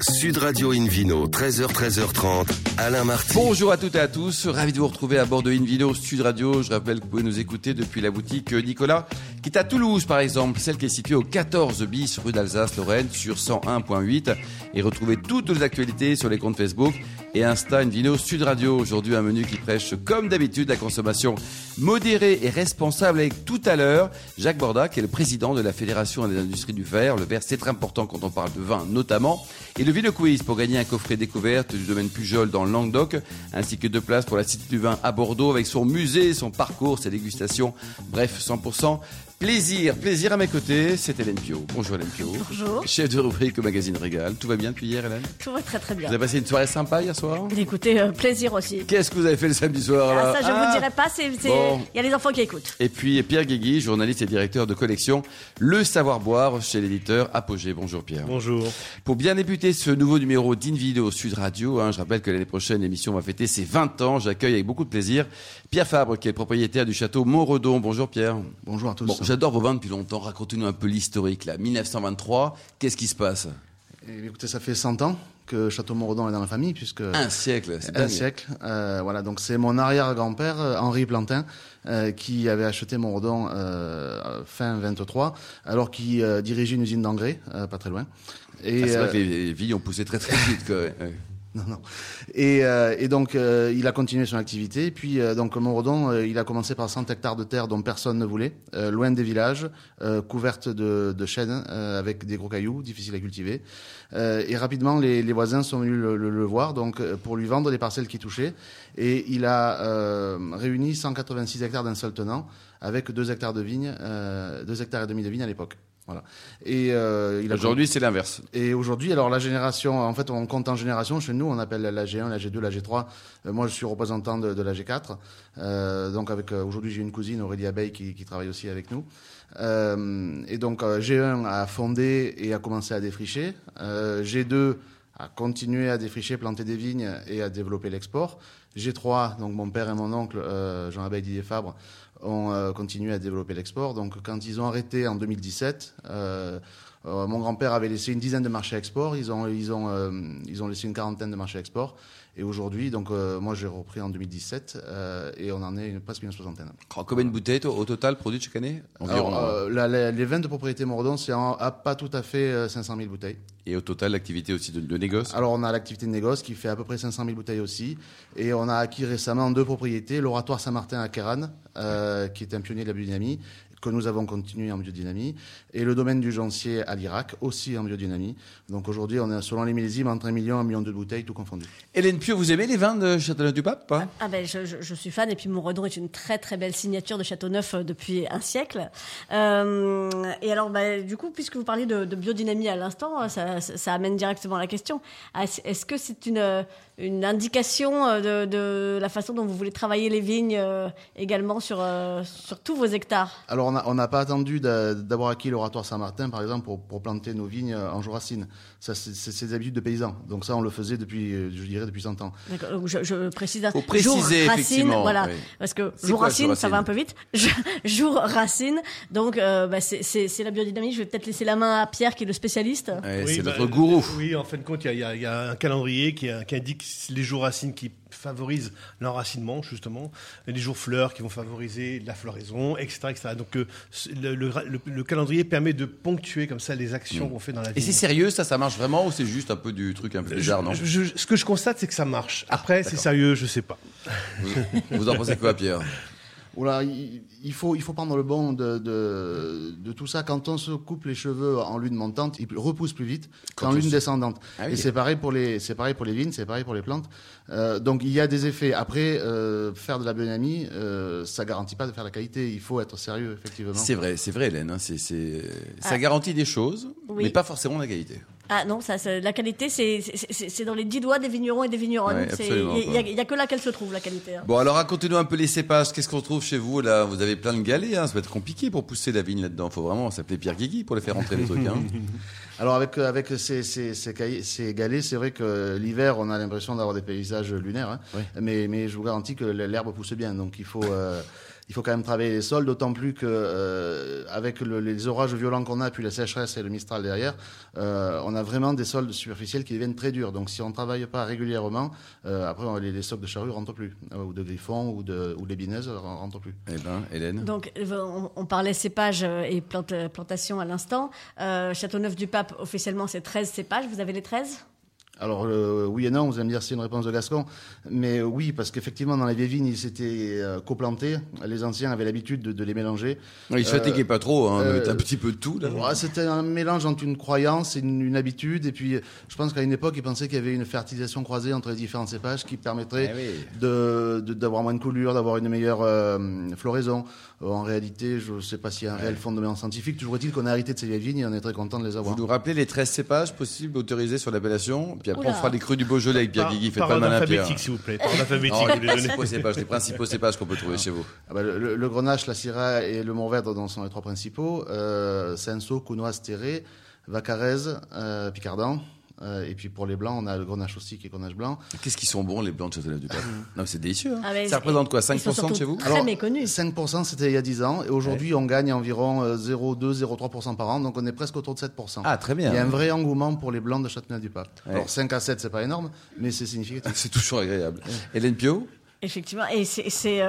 Sud Radio Invino, 13h, 13h30, Alain Marty. Bonjour à toutes et à tous, ravi de vous retrouver à bord de Invino Sud Radio. Je rappelle que vous pouvez nous écouter depuis la boutique Nicolas, qui est à Toulouse par exemple, celle qui est située au 14 bis rue d'Alsace-Lorraine sur 101.8 et retrouver toutes les actualités sur les comptes Facebook et Insta Invino Sud Radio. Aujourd'hui un menu qui prêche comme d'habitude la consommation modérée et responsable avec tout à l'heure Jacques Borda qui est le président de la Fédération des industries du verre. Le verre c'est très important quand on parle de vin notamment. Et le Vino Quiz pour gagner un coffret découverte du domaine Pujol dans le Languedoc, ainsi que deux places pour la Cité du Vin à Bordeaux avec son musée, son parcours, ses dégustations. Bref, 100% Plaisir, plaisir à mes côtés, c'est Hélène Pio. Bonjour Hélène Pio. Bonjour. Chef de rubrique au magazine Régal. Tout va bien depuis hier Hélène? Tout va très très bien. Vous avez passé une soirée sympa hier soir? Écoutez, euh, plaisir aussi. Qu'est-ce que vous avez fait le samedi soir là? Ah, ça, je Ah vous dirai pas, c'est, Bon. il y a les enfants qui écoutent. Et puis Pierre Guégui, journaliste et directeur de collection Le Savoir Boire chez l'éditeur Apogée. Bonjour Pierre. Bonjour. Pour bien débuter ce nouveau numéro d'Invideo Sud Radio, hein, je rappelle que l'année prochaine, l'émission va fêter ses 20 ans. J'accueille avec beaucoup de plaisir Pierre Fabre, qui est le propriétaire du château Montredon. Bonjour Pierre. Bonjour à tous. Bon, j'adore vos vins depuis longtemps. Racontez-nous un peu l'historique, là. 1923, qu'est-ce qui se passe? Eh, écoutez, ça fait 100 ans que Château Montredon est dans la famille, puisque Un siècle, c'est un siècle. Euh, voilà, donc c'est mon arrière-grand-père euh, Henri Plantin euh, qui avait acheté Montredon euh, fin 23, alors qu'il dirigeait une usine d'engrais, pas très loin. Et, Ah, c'est vrai que les, les vignes ont poussé très très vite. Quoi. Non, non. Et, euh, et donc, euh, il a continué son activité. Puis, euh, donc, Montredon, euh, il a commencé par 100 hectares de terre dont personne ne voulait, euh, loin des villages, euh, couverte de, de chênes, avec des gros cailloux, difficiles à cultiver. Et rapidement, les, les voisins sont venus le, le- le voir, donc, pour lui vendre les parcelles qui touchaient. Et il a réuni 186 hectares d'un seul tenant, avec 2 hectares de vignes, euh, 2 hectares et demi de vignes à l'époque. Voilà. Et euh, Aujourd'hui, c'est l'inverse. et aujourd'hui, alors la génération, en fait, on compte en génération. Chez nous, on appelle la G1, la G2, la G3. Euh, moi, je suis représentant de, de la G4. Euh, donc, avec euh, aujourd'hui, j'ai une cousine, Aurélie Abeille, qui, qui travaille aussi avec nous. Euh, et donc, euh, G1 a fondé et a commencé à défricher. Euh, G2 a continué à défricher, planter des vignes et à développer l'export. G3, donc mon père et mon oncle, euh, Jean Abeille Didier Fabre, ont euh, continué à développer l'export. Donc, quand ils ont arrêté en 2017, euh, mon grand-père avait laissé une dizaine de marchés export. Ils ont, ils ont, euh, ils ont laissé une quarantaine de marchés export. Et aujourd'hui, donc euh, moi j'ai repris en 2017 euh, et on en est une, presque une soixantaine. Combien de bouteilles toi, au total produites chaque année? Environ. Alors, la- la- les vins de propriété Mourdon, c'est à pas tout à fait euh, 500 000 bouteilles. Et au total, l'activité aussi de, de négoce? Alors on a l'activité de négoce qui fait à peu près 500 000 bouteilles aussi. Et on a acquis récemment deux propriétés, l'oratoire Saint-Martin à Kéran, qui est un pionnier de la biodynamie, que nous avons continué en biodynamie, et le domaine du Gencier à l'Irak, aussi en biodynamie. Donc aujourd'hui, on est selon les millésimes entre 1 million et 1 million de bouteilles, tout confondu. Hélène Pio, vous aimez les vins de Châteauneuf-du-Pape pas? Ah ben, je, je- je suis fan et puis Montredon est une très très belle signature de Châteauneuf euh, depuis un siècle. Euh, et alors, bah, du coup, puisque vous parliez de, de biodynamie à l'instant, ça, ça- ça amène directement à la question. Ah, Est-ce que c'est une, euh, une indication euh, de, de la façon dont vous voulez travailler les vignes euh, également sur, euh, sur tous vos hectares? Alors, on n'a on pas attendu d'a- d'avoir acquis l'oratoire Saint-Martin, par exemple, pour, pour planter nos vignes en jour-racine. Ça, c'est des habitudes de paysans. Donc ça, on le faisait depuis, euh, je dirais, depuis 100 ans. D'accord, je, je précise. Faut préciser, jour racine, voilà, oui. parce que jour quoi, racine, jour ça va un peu vite. Jour racine, donc euh, bah, c'est- la biodynamie. Je vais peut-être laisser la main à Pierre, qui est le spécialiste. Ouais, Oui, C'est bah, notre gourou. Oui, en fin de compte, il y a- y, y un calendrier qui, qui indique les jours racines qui favorisent l'enracinement, justement, les jours fleurs qui vont favoriser la floraison, etc. etc. Donc, euh, le, le- le- le calendrier permet de ponctuer comme ça les actions qu'on fait dans la Mm. Et vie. c'est sérieux, ça, ça marche vraiment ou c'est juste un peu du truc un peu bizarre, non? Je- je- ce que je constate, c'est que ça marche. Après, c'est sérieux, je sais pas. vous, vous en pensez quoi, Pierre? Oula, il, il faut, il faut prendre le bon de, de, de tout ça. Quand on se coupe les cheveux en lune montante, ils repoussent plus vite qu'en lune se- descendante. Ah oui. Et c'est pareil pour les, c'est pareil pour les vignes, c'est pareil pour les plantes. Euh, donc il y a des effets. Après, euh, faire de la biodynamie, euh, ça garantit pas de faire la qualité. Il faut être sérieux, effectivement. C'est vrai, c'est vrai, Hélène. hein, c'est- c'est- Ça Ah. garantit des choses, Oui. mais pas forcément la qualité. Ah non, ça, ça- la qualité, c'est- c'est c'est- c'est dans les dix doigts des vignerons et des vigneronnes. Ouais, Il n'y a, quoi. il y a que là qu'elle se trouve, la qualité. hein. Bon, alors racontez-nous un peu les cépages. Qu'est-ce qu'on trouve chez vous là? Vous avez plein de galets, hein, ça va être compliqué pour pousser la vigne là-dedans. Faut vraiment s'appeler Pierre Guigui pour les faire rentrer les trucs. Hein. Alors avec euh, avec ces ces ces, ces galets, c'est vrai que l'hiver, on a l'impression d'avoir des paysages lunaires. hein. Oui. Mais mais je vous garantis que l'herbe pousse bien, donc il faut. euh, il faut quand même travailler les sols, d'autant plus que euh, avec le, les orages violents qu'on a, puis la sécheresse et le Mistral derrière, euh, on a vraiment des sols superficiels qui deviennent très durs. Donc si on ne travaille pas régulièrement, euh, après on- les, les stocks de charrues rentrent plus, euh, ou de griffons, ou de ou les bineuses rentrent plus. Eh ben, Hélène. Donc, on, on parlait cépage euh, et plante, plantation à l'instant. Euh, Châteauneuf-du-Pape, officiellement, c'est 13 cépages. Vous avez les 13 Alors euh, oui et non, vous allez me dire c'est une réponse de Gascon, mais euh, oui parce qu'effectivement dans les vieilles vignes ils s'étaient euh, coplantés, les anciens avaient l'habitude de, de les mélanger. Non, il se fatiguait pas trop, hein, euh, un petit peu de tout. Ouais, C'était un mélange entre une croyance et une, une habitude, et puis euh, je pense qu'à une époque ils pensaient qu'il y avait une fertilisation croisée entre les différents cépages qui permettrait Eh oui. de de- d'avoir moins de coulure, d'avoir une meilleure euh, floraison. Euh, en réalité, je ne sais pas s'il y a un réel fondement scientifique. Toujours est-il qu'on a hérité de ces vieilles vignes et on est très content de les avoir. Vous nous rappelez les 13 cépages possibles autorisés sur l'appellation Puis après, Oula. on fera les crus du Beaujolais avec Pierre Guigui. Faites par pas le ordre malin, Pierre. alphabétique, s'il vous plaît. Par alphabétique, Non, les principaux cépages, les principaux cépages qu'on peut trouver chez vous. Ah bah, le, grenache, la syrah et le mourvèdre dont sont les trois principaux. Euh, Senso, Counoise, Terré, Vacarez, euh, Picardan. Euh, et puis pour les blancs, on a le grenache aussi qui est grenache blanc. Qu'est-ce qu'ils sont bons, les blancs de Châteauneuf-du-Pape Non, c'est délicieux. hein. Ah, Ça représente quoi ils sont 5% surtout chez vous Très méconnus. 5% c'était il y a 10 ans. Et aujourd'hui, on gagne environ euh, 0,2, 0,3% par an. Donc on est presque autour de 7%. Ah, très bien. Il y a un vrai engouement pour les blancs de Châteauneuf-du-Pape. Ouais. Alors 5 à 7, c'est pas énorme, mais c'est significatif. C'est toujours agréable. Hélène Pio? Effectivement, et c'est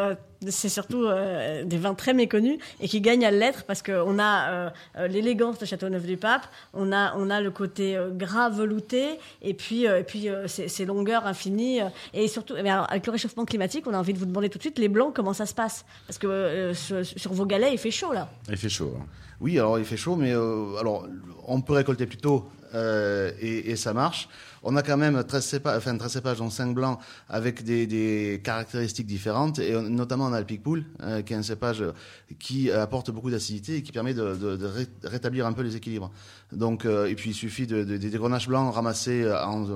c'est surtout euh, des vins très méconnus et qui gagnent à l'être parce qu'on a euh, euh, l'élégance de Châteauneuf-du-Pape, on a on a le côté gras velouté et puis et puis ces, longueurs infinies et surtout eh avec le réchauffement climatique, on a envie de vous demander tout de suite les blancs comment ça se passe? Parce que sur, vos galets il fait chaud là. Il fait chaud. hein. Oui, alors il fait chaud, mais alors on peut récolter plus tôt et, et ça marche. On a quand même 13 cépages, enfin 13 cépages, dont 5 blancs, avec des, des caractéristiques différentes, et on- notamment on a le Picpoul, euh, qui est un cépage qui apporte beaucoup d'acidité et qui permet de, de- de ré- rétablir un peu les équilibres. Donc, euh, et puis il suffit de, de- des grenaches blancs ramassés en euh,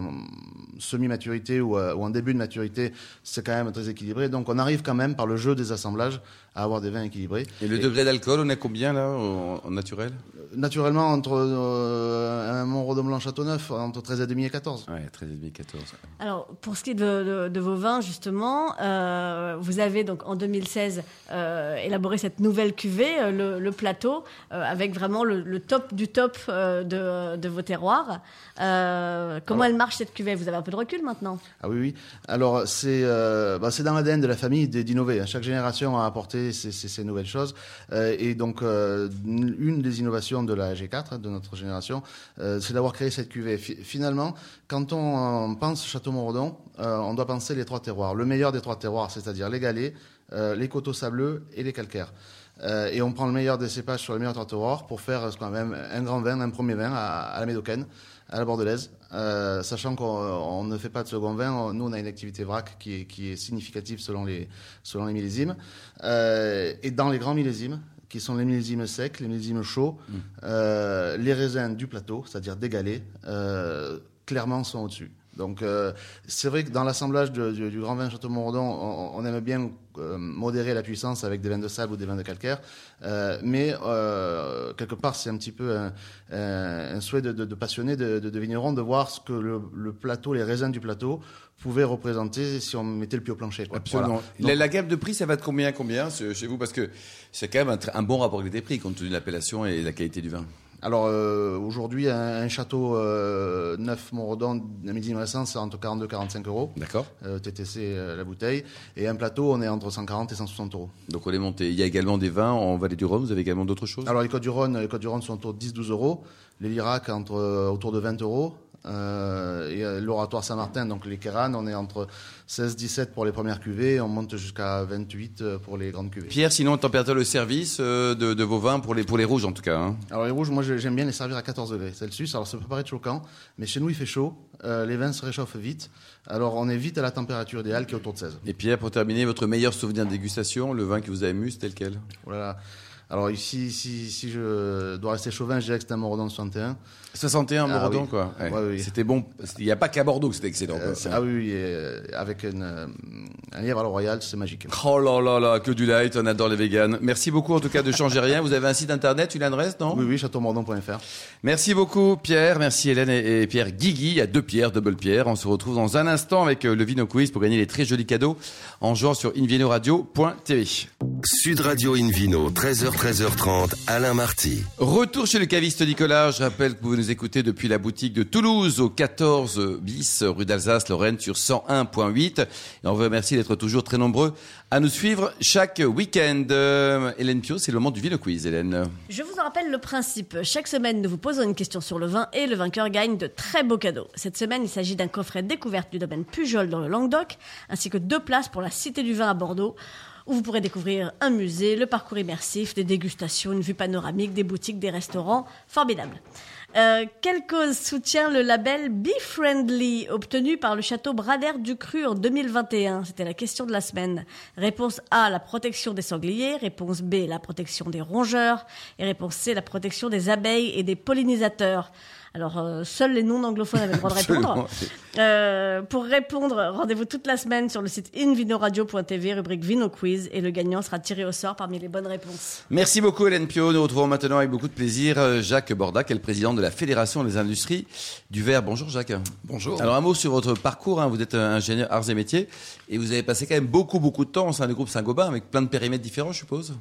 semi-maturité ou, ou en début de maturité, c'est quand même très équilibré. Donc on arrive quand même par le jeu des assemblages à avoir des vins équilibrés. Et le degré d'alcool, on est combien là, en, en naturel? Naturellement, entre euh, un Montredon Blanc Châteauneuf, entre 13,5 et 14. Ouais, 13,5, 14. Alors, pour ce qui est de, de- de vos vins, justement, euh, vous avez donc en 2016 euh, élaboré cette nouvelle cuvée, euh, le, le plateau, euh, avec vraiment le, le top du top euh, de, de vos terroirs. Euh, comment elle marche cette cuvée? Vous avez un peu de recul maintenant? Ah oui, oui. Alors, c'est euh, bah, c'est dans l'ADN de la famille d'innover. Chaque génération a apporté ses, ses- ses nouvelles choses. Euh, et donc, euh, une des innovations de la G4, de notre génération, euh, c'est d'avoir créé cette cuvée. Fi- finalement, quand on, euh, pense Château-Moredon, euh, on doit penser les trois terroirs. Le meilleur des trois terroirs, c'est-à-dire les galets, euh, les coteaux sableux et les calcaires. Euh, et on prend le meilleur des cépages sur les meilleurs trois terroirs pour faire qu'on appelle un grand vin, un premier vin à, à la médocaine, à la bordelaise, sachant qu'on on ne fait pas de second vin. On- Nous, on a une activité vrac qui est, qui est significative selon les, selon les millésimes. Et dans les grands millésimes, qui sont les millésimes secs, les millésimes chauds, euh, les raisins du plateau, c'est-à-dire des galets, clairement sont au-dessus. Donc euh, c'est vrai que dans l'assemblage du, du grand vin Château Moredon, on, on aime bien euh, modérer la puissance avec des vins de sable ou des vins de calcaire, euh, mais quelque part c'est un petit peu un, souhait de, de, de passionné de, de, vignerons de voir ce que le, le plateau, les raisins du plateau pouvaient représenter si on mettait le pied au plancher. Quoi. Absolument. Voilà. La, la gamme de prix, ça va de combien à combien chez vous? Parce que c'est quand même un, bon rapport qualité-prix compte tenu de l'appellation et de la qualité du vin. Alors euh, aujourd'hui, un, un château euh, neuf Montredon, un millésime récent, c'est entre 42 et 45 euros. D'accord euh, TTC euh, la bouteille. Et un plateau, on est entre 140 et 160 euros. Donc on est monté. Il y a également des vins en Vallée du Rhône. Vous avez également d'autres choses? Alors les Côtes du Rhône, les Côtes du Rhône sont autour de 10-12 euros. Les Lirac entre, autour de 20 euros. Euh, euh, l'oratoire Saint-Martin, donc les Kéranes, on est entre 16-17 pour les premières cuvées, et on monte jusqu'à 28 euh, pour les grandes cuvées. Pierre, sinon température de service euh, de, de vos vins pour les, pour les rouges en tout cas. hein. Alors les rouges, moi j'ai- j'aime bien les servir à 14 degrés Celsius. Alors ça peut paraître choquant, mais chez nous il fait chaud, euh, les vins se réchauffent vite. Alors on est vite à la température idéale qui est autour de 16. Et Pierre, pour terminer, votre meilleur souvenir de dégustation, le vin qui vous a ému, c'était lequel Oh là là. Alors ici, si, si je dois rester chauvin, je dirais que c'est un Morodon 61. 61 Ah oui. quoi. Ouais. Ouais, oui. C'était bon. Il n'y a pas qu'à Bordeaux que c'était excellent. Euh, quoi. ah oui, euh, avec une, euh, un lièvre à la royale, c'est magique. Oh là là là, que du light, on adore les véganes. Merci beaucoup en tout cas de changer rien. Vous avez un site internet, une adresse, non? Oui, oui, châteaumordon.fr. Merci beaucoup Pierre, merci Hélène et, et Pierre Guigui, il y a deux Pierre, double Pierre. On se retrouve dans un instant avec le Vino Quiz pour gagner les très jolis cadeaux en jouant sur invinoradio.tv. Sud Radio Invino, 13h, 13h30, Alain Marty. Retour chez le caviste Nicolas. Je rappelle que vous nous écoutez depuis la boutique de Toulouse au 14 bis rue d'Alsace, Lorraine sur 101.8. Et on vous remercie d'être toujours très nombreux à nous suivre chaque week-end. Euh, Hélène Pio, c'est le moment du Vino Quiz, Hélène. Je vous en rappelle le principe. Chaque semaine, nous vous posons une question sur le vin et le vainqueur gagne de très beaux cadeaux. Cette semaine, il s'agit d'un coffret découverte du domaine Pujol dans le Languedoc, ainsi que deux places pour la Cité du Vin à Bordeaux où vous pourrez découvrir un musée, le parcours immersif, des dégustations, une vue panoramique, des boutiques, des restaurants. Formidable. Euh, quelle cause soutient le label Be Friendly obtenu par le château Brader du Cru en 2021 C'était la question de la semaine. Réponse A, la protection des sangliers. Réponse B, la protection des rongeurs. Et réponse C, la protection des abeilles et des pollinisateurs. Alors, euh, seuls les non-anglophones avaient le droit de répondre. Euh, pour répondre, rendez-vous toute la semaine sur le site invinoradio.tv, rubrique Vino Quiz, et le gagnant sera tiré au sort parmi les bonnes réponses. Merci beaucoup Hélène Pio. Nous retrouvons maintenant avec beaucoup de plaisir euh, Jacques Borda, qui est le président de la Fédération des industries du verre. Bonjour Jacques. Bonjour. Alors un mot sur votre parcours. hein. Vous êtes ingénieur arts et métiers et vous avez passé quand même beaucoup beaucoup de temps au sein du groupe Saint-Gobain avec plein de périmètres différents, je suppose?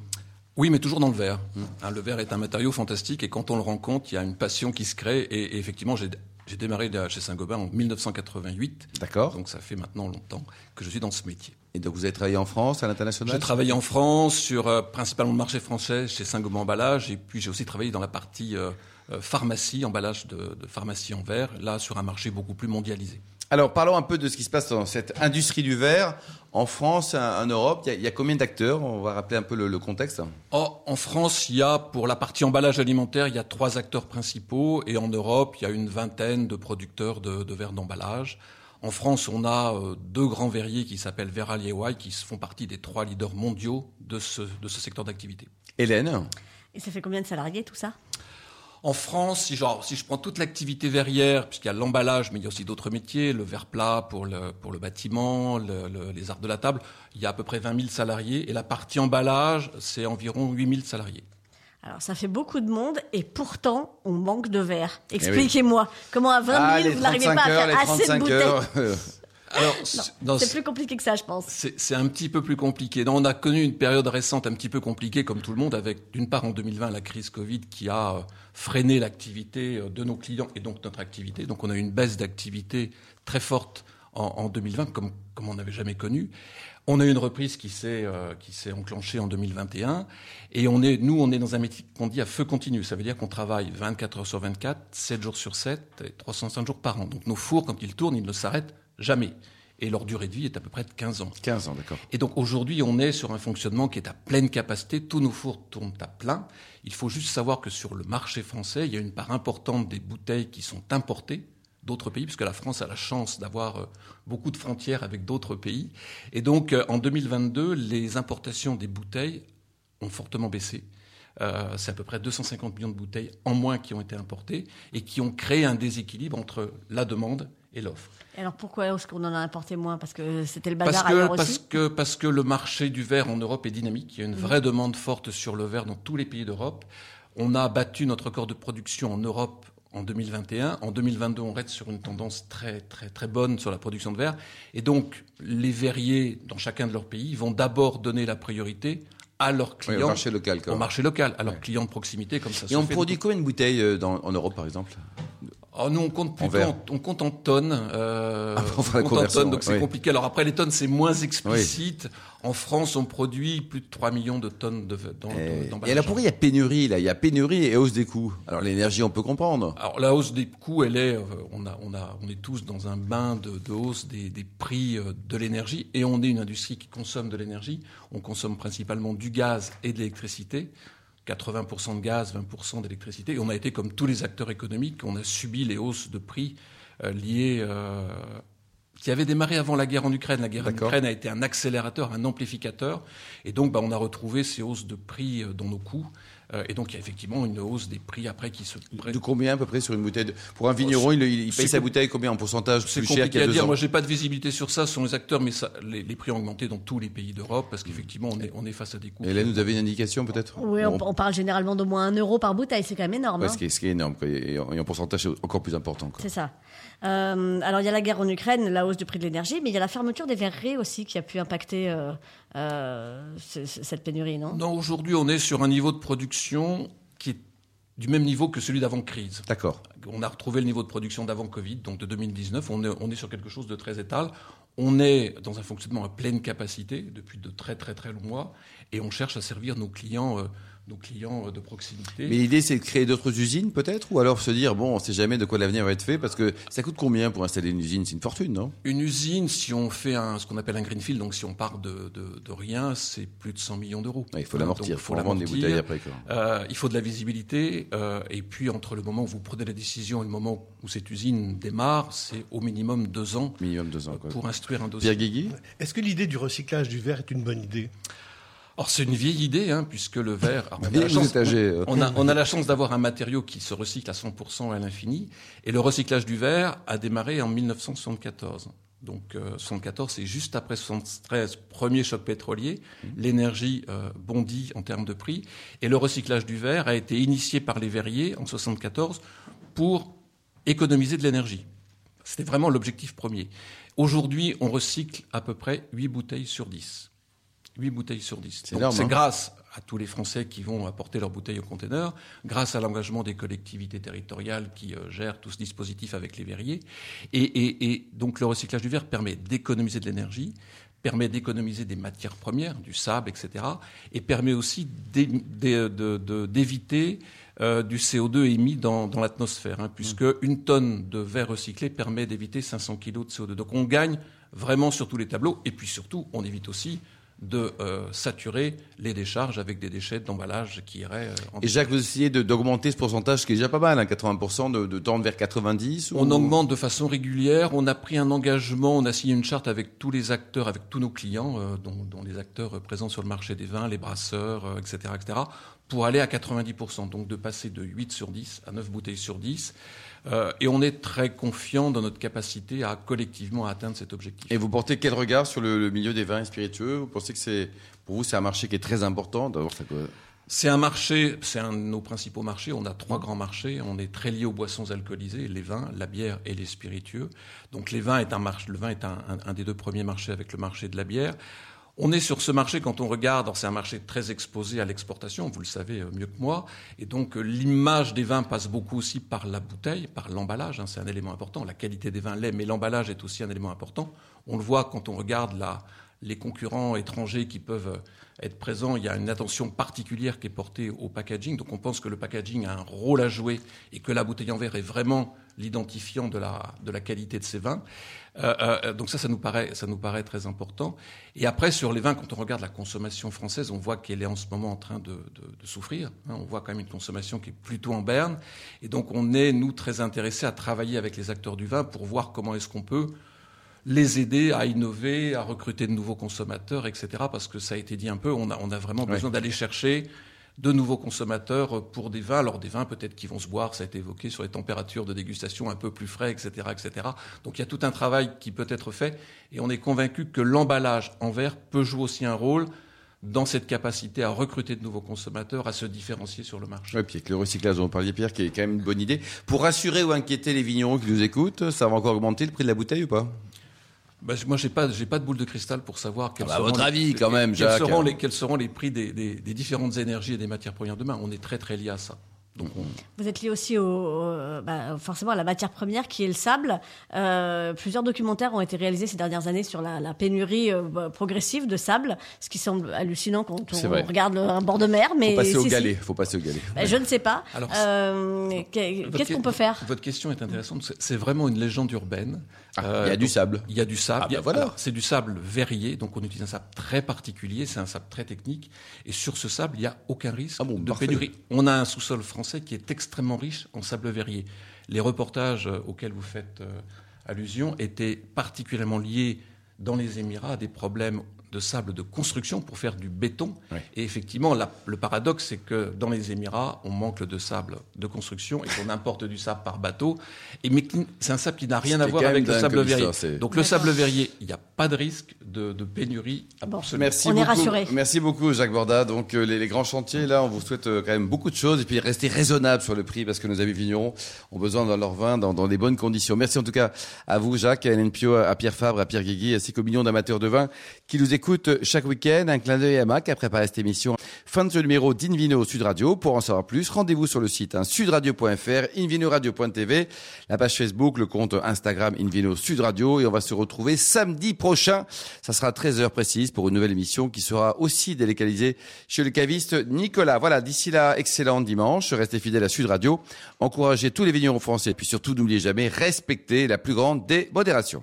Oui, mais toujours dans le verre. Hein, le verre est un matériau fantastique et quand on le rencontre, il y a une passion qui se crée. Et, effectivement, j'ai j'ai démarré chez Saint-Gobain en 1988. D'accord. Donc ça fait maintenant longtemps que je suis dans ce métier. Et donc vous avez travaillé en France, à J'ai l'international travaillé en France sur euh, principalement le marché français chez Saint-Gobain Emballage et puis j'ai aussi travaillé dans la partie euh, euh, pharmacie, emballage de, de pharmacie en verre, là sur un marché beaucoup plus mondialisé. Alors parlons un peu de ce qui se passe dans cette industrie du verre en France, en Europe. Il y a, il y a combien d'acteurs? On va rappeler un peu le, le contexte. Oh, en France, il y a, pour la partie emballage alimentaire, il y a trois acteurs principaux. Et en Europe, il y a une vingtaine de producteurs de, de verres d'emballage. En France, on a euh, deux grands verriers qui s'appellent Veral et EY, qui font partie des trois leaders mondiaux de ce, de ce secteur d'activité. Hélène? Et ça fait combien de salariés tout ça? En France, si, genre, si je prends toute l'activité verrière, puisqu'il y a l'emballage, mais il y a aussi d'autres métiers, le verre plat pour le, pour le bâtiment, le- le- les arts de la table, il y a à peu près 20 000 salariés. Et la partie emballage, c'est environ 8 000 salariés. Alors, ça fait beaucoup de monde et pourtant, on manque de verre. Expliquez-moi, comment à 20 000, Ah, les vous n'arrivez 35 pas à faire assez de 35 bouteilles C'est plus compliqué que ça, je pense. C'est c'est un petit peu plus compliqué. Non, on a connu une période récente un petit peu compliquée, comme tout le monde, avec d'une part en 2020 la crise Covid qui a euh, freiné l'activité euh, de nos clients et donc notre activité. Donc on a eu une baisse d'activité très forte en, en 2020, comme, comme on n'avait jamais connu. On a eu une reprise qui s'est euh, qui s'est enclenchée en 2021 et on est nous on est dans un métier qu'on dit à feu continu. Ça veut dire qu'on travaille 24 heures sur 24, 7 jours sur 7 et 305 jours par an. Donc nos fours quand ils tournent, ils ne s'arrêtent jamais. Et leur durée de vie est à peu près de 15 ans. 15 ans, d'accord. Et donc aujourd'hui, on est sur un fonctionnement qui est à pleine capacité. Tous nos fours tournent à plein. Il faut juste savoir que sur le marché français, il y a une part importante des bouteilles qui sont importées d'autres pays, puisque la France a la chance d'avoir euh, beaucoup de frontières avec d'autres pays. Et donc euh, en 2022, les importations des bouteilles ont fortement baissé. Euh, c'est à peu près 250 millions de bouteilles en moins qui ont été importées et qui ont créé un déséquilibre entre la demande et l'offre. Et alors pourquoi est-ce qu'on en a importé moins? Parce que c'était le Parce bazar que, ailleurs parce, aussi que, parce que le marché du verre en Europe est dynamique. Il y a une vraie demande forte sur le verre dans tous les pays d'Europe. On a battu notre record de production en Europe en 2021. En 2022, on reste sur une tendance très, très, très bonne sur la production de verre. Et donc, les verriers, dans chacun de leurs pays, vont d'abord donner la priorité à leurs Oui, clients. au marché local. quand au marché local, à leurs clients de proximité, comme ça Et se on fait produit combien de bouteilles euh, dans- en Europe, par exemple? Oh, nous, on compte plutôt en, on compte en tonnes. Euh, Ah, on compte en tonnes, donc ouais. c'est Oui. compliqué. Alors après, les tonnes, c'est moins explicite. En France, on produit plus de 3 millions de tonnes de, dans, Et, alors pourquoi il y a pénurie là? Il y a pénurie et hausse des coûts. Alors l'énergie, on peut comprendre. Alors la hausse des coûts, elle est, euh, on a, on a, on est tous dans un bain de, de hausse des, des prix euh, de l'énergie, et on est une industrie qui consomme de l'énergie. On consomme principalement du gaz et de l'électricité. 80% de gaz, 20% d'électricité. Et on a été, comme tous les acteurs économiques, on a subi les hausses de prix euh, liées, euh, qui avaient démarré avant la guerre en Ukraine. La guerre en. Ukraine a été un accélérateur, un amplificateur. Et donc, bah, on a retrouvé ces hausses de prix euh, dans nos coûts. Euh, et donc, il y a effectivement une hausse des prix après qui se... De combien à peu près sur une bouteille de... Pour un vigneron, il, paye sa bouteille combien en pourcentage C'est plus cher qu'il y a à deux dire. ans Moi, j'ai pas de visibilité sur ça. Ce sont les acteurs, mais ça, les, les prix ont augmenté dans tous les pays d'Europe parce qu'effectivement, on est, on est face à des coûts. Hélène, vous avez une indication peut-être? Oui, on, Bon. on parle généralement d'au moins un euro par bouteille, c'est quand même énorme. Ouais, hein. ce, qui est, ce qui est énorme. quoi. Et en, et en pourcentage, c'est encore plus important. C'est ça. Euh, alors il y a la guerre en Ukraine, la hausse du prix de l'énergie, mais il y a la fermeture des verreries aussi qui a pu impacter euh, euh, cette pénurie, non? Non, aujourd'hui, on est sur un niveau de production qui est du même niveau que celui d'avant crise. D'accord. On a retrouvé le niveau de production d'avant Covid, donc de 2019. On est, on est sur quelque chose de très étal. On est dans un fonctionnement à pleine capacité depuis de très très très longs mois, et on cherche à servir nos clients, euh, nos clients euh, de proximité. Mais l'idée, c'est de créer d'autres usines, peut-être Ou alors se dire, bon, on sait jamais de quoi l'avenir va être fait, parce que ça coûte combien pour installer une usine? C'est une fortune, non? Une usine, si on fait un, ce qu'on appelle un greenfield, donc si on part de, de, de rien, c'est plus de 100 millions d'euros. Ouais, Il faut l'amortir, il faut la vendre les l'amortir. bouteilles après. Quoi. Euh, il faut de la visibilité, euh, et puis entre le moment où vous prenez la décision et le moment où cette usine démarre, c'est au minimum deux ans Minimum deux ans. Quoi. pour instruire un dossier. Pierre Guigui? Est-ce que l'idée du recyclage du verre est une bonne idée? Or, c'est une vieille idée, hein, puisque le verre. on, a chance, âgé, euh. on, a, on a la chance d'avoir un matériau qui se recycle à 100% à l'infini. Et le recyclage du verre a démarré en 1974. Donc, euh, 74, c'est juste après 73, premier choc pétrolier. L'énergie euh, bondit en termes de prix. Et le recyclage du verre a été initié par les verriers en 74 pour économiser de l'énergie. C'était vraiment l'objectif premier. Aujourd'hui, on recycle à peu près 8 bouteilles sur 10. 8 bouteilles sur 10. C'est Donc, énorme, C'est hein. grâce à tous les Français qui vont apporter leurs bouteilles au conteneur, grâce à l'engagement des collectivités territoriales qui euh, gèrent tout ce dispositif avec les verriers. Et, et- et donc le recyclage du verre permet d'économiser de l'énergie, permet d'économiser des matières premières, du sable, etc. Et permet aussi d'éviter euh, du CO2 émis dans, dans l'atmosphère, hein, puisque une tonne de verre recyclé permet d'éviter 500 kg de CO2. Donc on gagne vraiment sur tous les tableaux, et puis surtout, on évite aussi de euh, saturer les décharges avec des déchets d'emballage qui iraient euh, en Et Jacques, vous essayez d'augmenter ce pourcentage, qui est déjà pas mal, hein, 80%, de, de tendre vers 90 ou- On augmente de façon régulière. On a pris un engagement, on a signé une charte avec tous les acteurs, avec tous nos clients, euh, dont, dont les acteurs euh, présents sur le marché des vins, les brasseurs, euh, etc., etc., pour aller à 90%. Donc de passer de 8 sur 10 à 9 bouteilles sur 10. Euh, et on est très confiant dans notre capacité à collectivement atteindre cet objectif. Et vous portez quel regard sur le, le milieu des vins et spiritueux? Vous pensez que c'est, pour vous, c'est un marché qui est très important D'abord, ça C'est un marché, c'est un de nos principaux marchés. On a trois grands marchés. On est très lié aux boissons alcoolisées, les vins, la bière et les spiritueux. Donc les vins est un marché, le vin est un, un- un des deux premiers marchés avec le marché de la bière. On est sur ce marché quand on regarde, c'est un marché très exposé à l'exportation, vous le savez euh, mieux que moi, et donc euh, l'image des vins passe beaucoup aussi par la bouteille, par l'emballage, hein, c'est un élément important. La qualité des vins l'est, mais l'emballage est aussi un élément important. On le voit quand on regarde la, les concurrents étrangers qui peuvent être présents, il y a une attention particulière qui est portée au packaging. Donc on pense que le packaging a un rôle à jouer et que la bouteille en verre est vraiment l'identifiant de la, de la qualité de ces vins. Euh, euh, donc ça, ça nous, paraît, ça nous paraît très important. Et après, sur les vins, quand on regarde la consommation française, on voit qu'elle est en ce moment en train de souffrir. hein. on voit quand même une consommation qui est plutôt en berne. Et donc on est, nous, très intéressés à travailler avec les acteurs du vin pour voir comment est-ce qu'on peut les aider à innover, à recruter de nouveaux consommateurs, etc. Parce que ça a été dit un peu, on a, on a vraiment Ouais. besoin d'aller chercher de nouveaux consommateurs pour des vins. Alors des vins peut-être qui vont se boire, ça a été évoqué sur les températures de dégustation un peu plus frais, etc., etc. Donc il y a tout un travail qui peut être fait et on est convaincu que l'emballage en verre peut jouer aussi un rôle dans cette capacité à recruter de nouveaux consommateurs, à se différencier sur le marché. Ouais, puis avec le recyclage dont parliez, Pierre, qui est quand même une bonne idée. Pour rassurer ou inquiéter les vignerons qui nous écoutent, ça va encore augmenter le prix de la bouteille ou pas? Ben, moi, j'ai pas, j'ai pas de boule de cristal pour savoir quels Ah bah, seront votre les- avis, quand même, quels Jacques. seront les, quels seront les prix des, des- des différentes énergies et des matières premières demain. On est très très lié à ça. Donc, on- Vous êtes lié aussi au, bah, forcément à la matière première qui est le sable. Euh, plusieurs documentaires ont été réalisés ces dernières années sur la, la pénurie euh, bah, progressive de sable, ce qui semble hallucinant quand on regarde le- un bord de mer. Mais Faut passer au si. galet. Faut passer au galet. Bah, je ne sais pas. Alors, Euh, Qu'est-ce que- qu'on peut faire? Votre question est intéressante. C'est vraiment une légende urbaine. Ah, Euh, il y a du sable. Il y a du sable. Ah, a- bah voilà. alors, C'est du sable verrier, donc on utilise un sable très particulier. C'est un sable très technique. Et sur ce sable, il n'y a aucun risque Ah bon, de parfait. pénurie. On a un sous-sol français qui est extrêmement riche en sable verrier. Les reportages euh, auxquels vous faites euh, allusion étaient particulièrement liés dans les Émirats à des problèmes de sable de construction pour faire du béton. Et effectivement, la- le paradoxe, c'est que dans les Émirats, on manque de sable de construction et qu'on importe du sable par bateau. Et mais c'est un sable qui n'a rien à voir avec le sable verrier. Donc le sable verrier, il n'y a pas de risque de, de pénurie. Bon. absolument. Merci On est beaucoup. rassurés. Merci beaucoup, Jacques Borda. Donc, euh, les, les grands chantiers, là, on vous souhaite euh, quand même beaucoup de choses et puis rester raisonnable sur le prix parce que nos amis vignerons ont besoin dans leur vin dans, dans des bonnes conditions. Merci en tout cas à vous, Jacques, à Hélène Pio, à Pierre Fabre, à Pierre Guigui, ainsi qu'aux millions d'amateurs de vin qui nous écoutent. Écoute chaque week-end. Un clin d'œil à Mac qui a préparé cette émission. Fin de ce numéro d'Invino Sud Radio. Pour en savoir plus, rendez-vous sur le site hein, sudradio.fr, invinoradio.tv, la page Facebook, le compte Instagram Invino Sud Radio. Et on va se retrouver samedi prochain. Ça sera 13h précise pour une nouvelle émission qui sera aussi délocalisée chez le caviste Nicolas. Voilà, d'ici là, excellent dimanche. Restez fidèles à Sud Radio. Encouragez tous les vignerons français. Et puis surtout, n'oubliez jamais, respectez la plus grande des modérations.